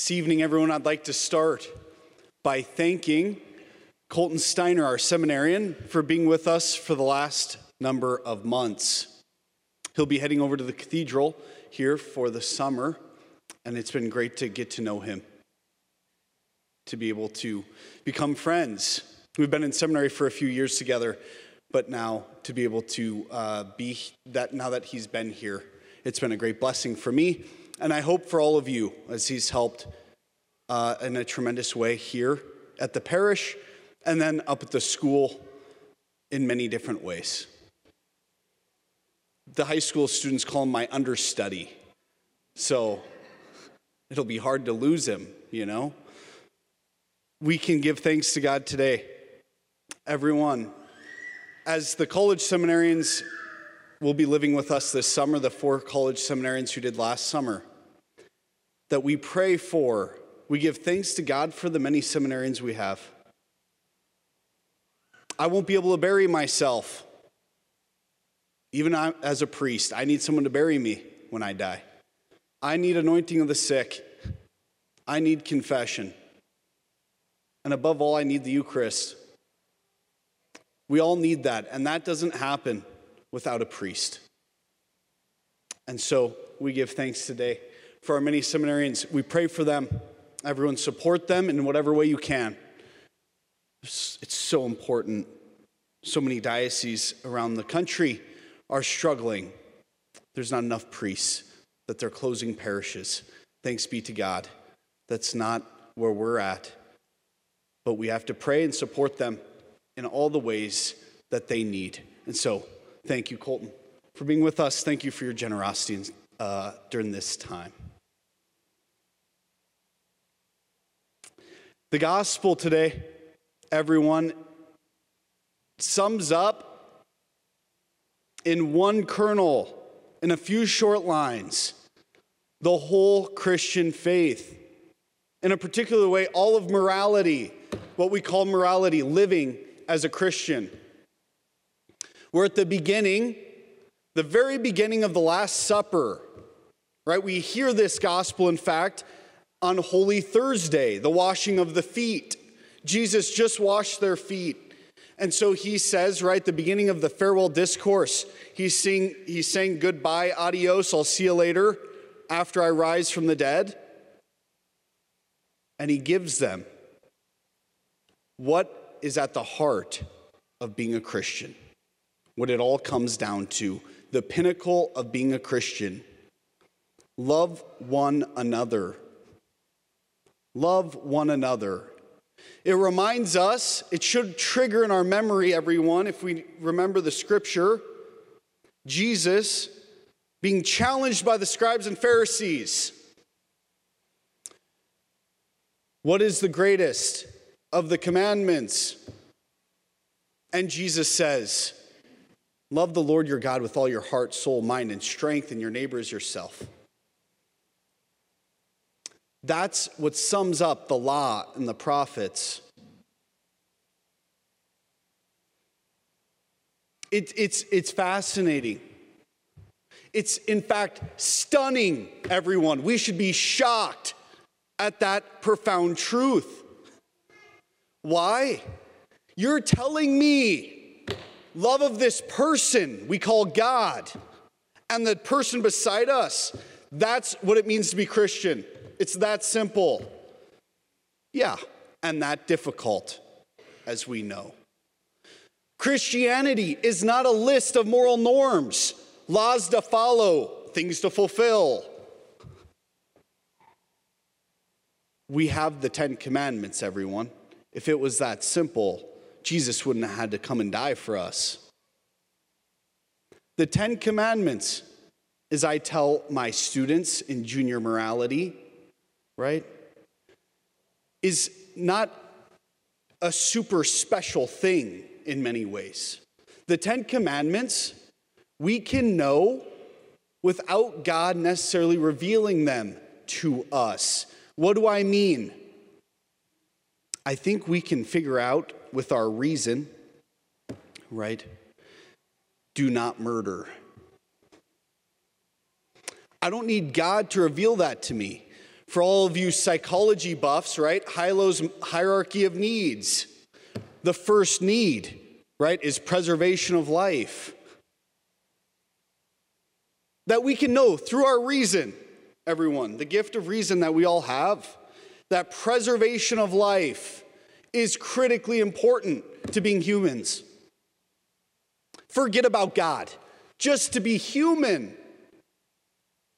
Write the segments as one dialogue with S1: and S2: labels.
S1: This evening, everyone, I'd like to start by thanking Colton Steiner, our seminarian, for being with us for the last number of months. He'll be heading over to the cathedral here for the summer, and it's been great to get to know him, to be able to become friends. We've been in seminary for a few years together, but now to be able to uh, be that now that he's been here, it's been a great blessing for me, and I hope for all of you as he's helped uh, in a tremendous way here at the parish and then up at the school in many different ways. The high school students call him my understudy, so it'll be hard to lose him, you know? We can give thanks to God today. Everyone, as the college seminarians will be living with us this summer, the four college seminarians who did last summer, that we pray for, we give thanks to God for the many seminarians we have. I won't be able to bury myself. Even as a priest, I need someone to bury me when I die. I need anointing of the sick. I need confession. And above all, I need the Eucharist. We all need that, and that doesn't happen without a priest. And so we give thanks today for our many seminarians. We pray for them. Everyone support them in whatever way you can. It's so important. So many dioceses around the country are struggling. There's not enough priests, that they're closing parishes. Thanks be to God. That's not where we're at. But we have to pray and support them in all the ways that they need. And so, thank you, Colton, for being with us. Thank you for your generosity uh, during this time. The gospel today, everyone, sums up in one kernel, in a few short lines, the whole Christian faith. In a particular way, all of morality, what we call morality, living as a Christian. We're at the beginning, the very beginning of the Last Supper, right? We hear this gospel, in fact, on Holy Thursday, the washing of the feet. Jesus just washed their feet. And so he says, right, at the beginning of the farewell discourse, he's saying, he's saying goodbye, adios, I'll see you later after I rise from the dead. And he gives them what is at the heart of being a Christian. What it all comes down to the pinnacle of being a Christian. Love one another. Love one another. It reminds us, it should trigger in our memory, everyone, if we remember the scripture, Jesus being challenged by the scribes and Pharisees. What is the greatest? of the commandments. And Jesus says, Love the Lord your God with all your heart, soul, mind, and strength, and your neighbor as yourself. That's what sums up the law and the prophets. It, it's, it's fascinating. It's, in fact, stunning, everyone. We should be shocked at that profound truth. Why? You're telling me love of this person we call God and the person beside us. That's what it means to be Christian. It's that simple. Yeah, and that difficult, as we know. Christianity is not a list of moral norms, laws to follow, things to fulfill. We have the Ten Commandments, everyone. If it was that simple, Jesus wouldn't have had to come and die for us. The Ten Commandments, as I tell my students in junior morality, right, is not a super special thing in many ways. The Ten Commandments, we can know without God necessarily revealing them to us. What do I mean? I think we can figure out with our reason, right? Do not murder. I don't need God to reveal that to me. For all of you psychology buffs, right? Maslow's hierarchy of needs. The first need, right, is preservation of life. That we can know through our reason, everyone, the gift of reason that we all have, that preservation of life is critically important to being humans. Forget about God. Just to be human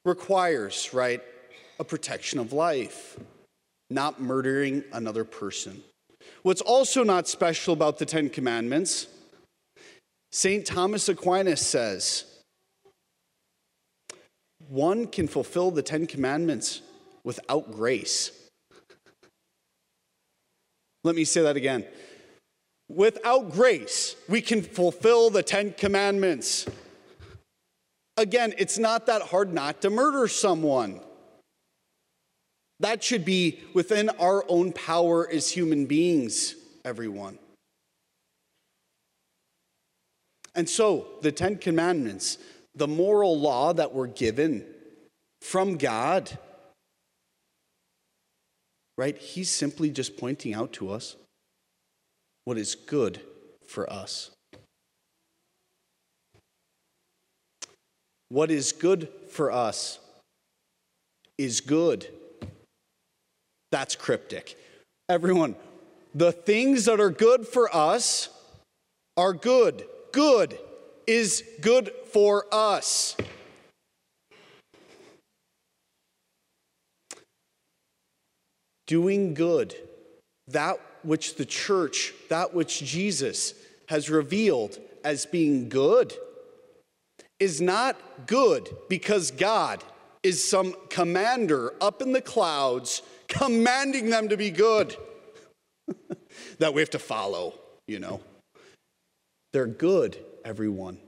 S1: requires, right, a protection of life, not murdering another person. What's also not special about the Ten Commandments, St. Thomas Aquinas says, one can fulfill the Ten Commandments without grace. Let me say that again. Without grace, we can fulfill the Ten Commandments. Again, it's not that hard not to murder someone. That should be within our own power as human beings, everyone. And so, the Ten Commandments, the moral law that we're given from God, right? He's simply just pointing out to us what is good for us. What is good for us is good. That's cryptic. Everyone, the things that are good for us are good. Good is good for us. Doing good, that which the church, that which Jesus has revealed as being good, is not good because God is some commander up in the clouds commanding them to be good that we have to follow, you know. They're good, everyone,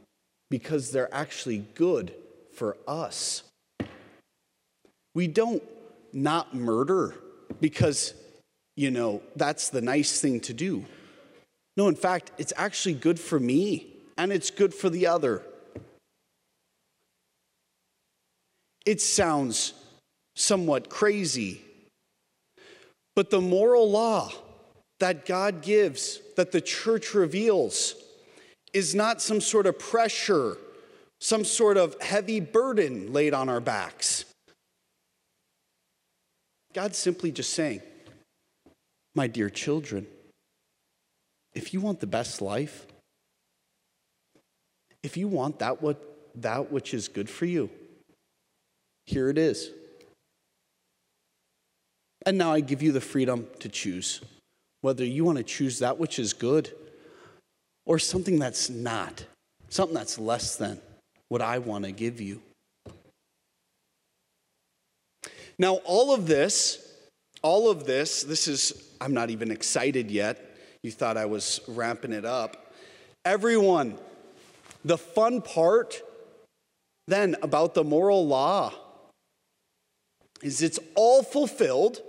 S1: because they're actually good for us. We don't not murder because you know, that's the nice thing to do. No, in fact, it's actually good for me and it's good for the other. It sounds somewhat crazy, but the moral law that God gives, that the church reveals, is not some sort of pressure, some sort of heavy burden laid on our backs. God's simply just saying, my dear children, if you want the best life, if you want that what that which is good for you, here it is. And now I give you the freedom to choose whether you want to choose that which is good or something that's not, something that's less than what I want to give you. Now, all of this all of this, this is, I'm not even excited yet. You thought I was ramping it up. Everyone, the fun part then about the moral law is it's all fulfilled,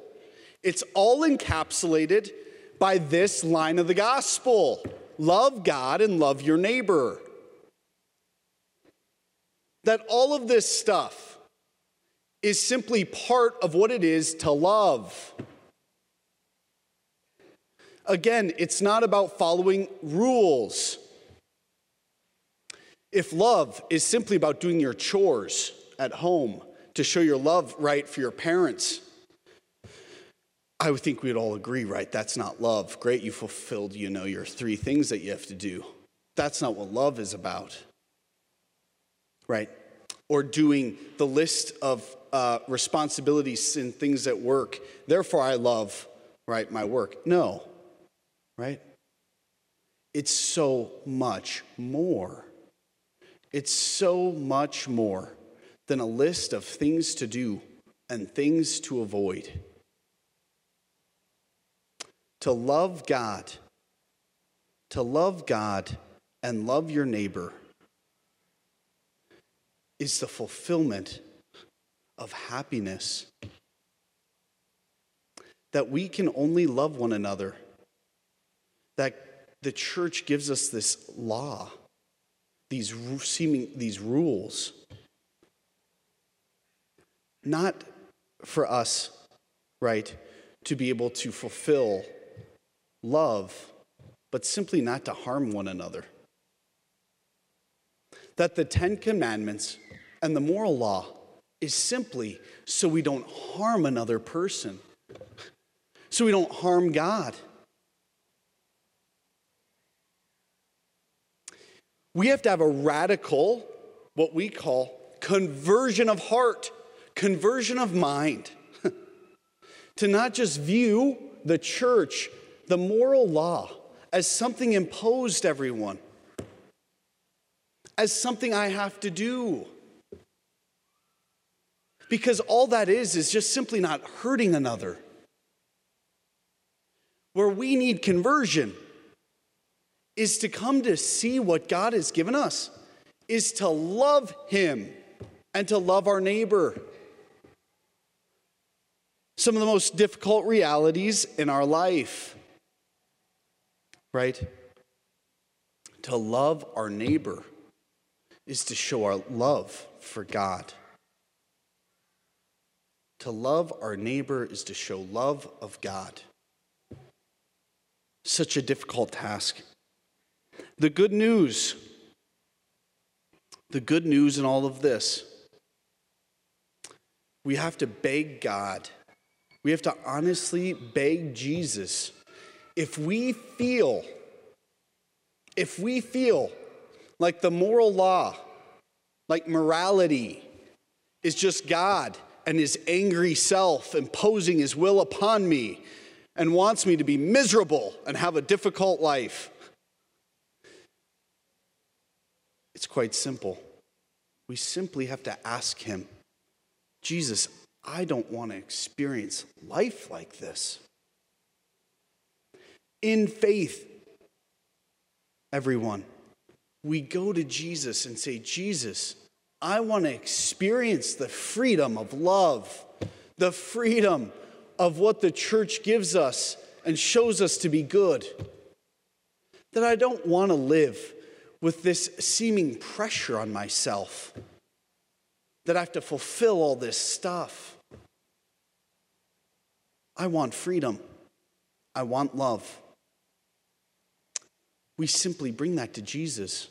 S1: it's all encapsulated by this line of the gospel love God and love your neighbor. That all of this stuff, is simply part of what it is to love. Again, it's not about following rules. If love is simply about doing your chores at home to show your love right for your parents, I would think we'd all agree, right? That's not love. Great, you fulfilled, you know, your three things that you have to do. That's not what love is about, right? Or doing the list of uh, responsibilities and things at work. Therefore, I love, right, my work. No, right? It's so much more. It's so much more than a list of things to do and things to avoid. To love God, to love God and love your neighbor is the fulfillment of happiness. That we can only love one another. That the church gives us this law, these seeming these rules. Not for us right? To be able to fulfill love, but simply not to harm one another. That the Ten Commandments and the moral law is simply so we don't harm another person, so we don't harm God. We have to have a radical, what we call conversion of heart, conversion of mind, to not just view the church, the moral law, as something imposed everyone, as something I have to do. Because all that is, is just simply not hurting another. Where we need conversion is to come to see what God has given us, is to love Him and to love our neighbor. Some of the most difficult realities in our life, right? To love our neighbor is to show our love for God. To love our neighbor is to show love of God. Such a difficult task. The good news, the good news in all of this, we have to beg God. We have to honestly beg Jesus. If we feel, if we feel like the moral law, like morality, is just God and his angry self imposing his will upon me and wants me to be miserable and have a difficult life. It's quite simple. We simply have to ask him, Jesus, I don't want to experience life like this. In faith, everyone, we go to Jesus and say, Jesus, I want to experience the freedom of love, the freedom of what the church gives us and shows us to be good. That I don't want to live with this seeming pressure on myself, that I have to fulfill all this stuff. I want freedom. I want love. We simply bring that to Jesus.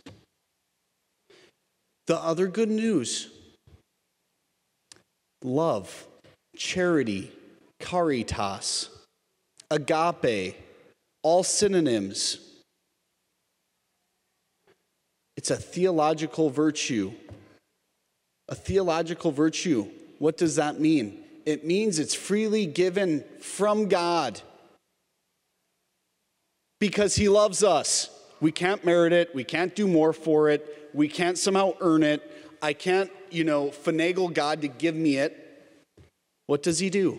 S1: The other good news love, charity, caritas, agape, all synonyms. It's a theological virtue. A theological virtue. What does that mean? It means it's freely given from God because He loves us. We can't merit it, we can't do more for it, we can't somehow earn it. I can't, you know, finagle God to give me it. What does he do?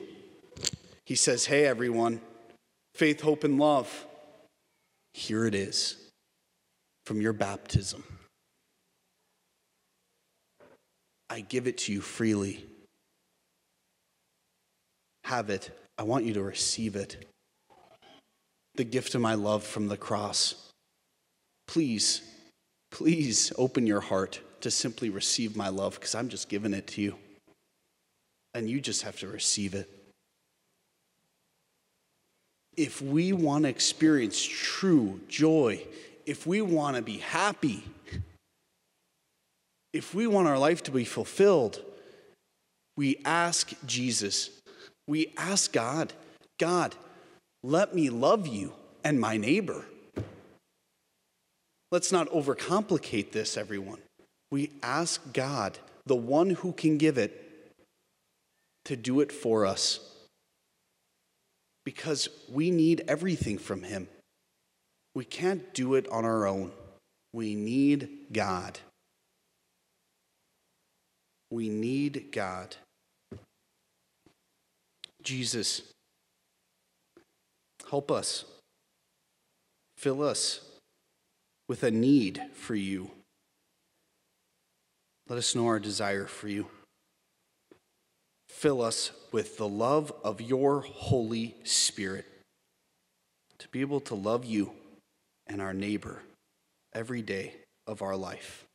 S1: He says, Hey, everyone, faith, hope, and love. Here it is from your baptism. I give it to you freely. Have it. I want you to receive it. The gift of my love from the cross. Please Please open your heart to simply receive my love because I'm just giving it to you. And you just have to receive it. If we want to experience true joy, if we want to be happy, if we want our life to be fulfilled, we ask Jesus, we ask God, God, let me love you and my neighbor. Let's not overcomplicate this, everyone. We ask God, the one who can give it, to do it for us because we need everything from Him. We can't do it on our own. We need God. We need God. Jesus, help us. Fill us with a need for you. Let us know our desire for you. Fill us with the love of your Holy Spirit to be able to love you and our neighbor every day of our life.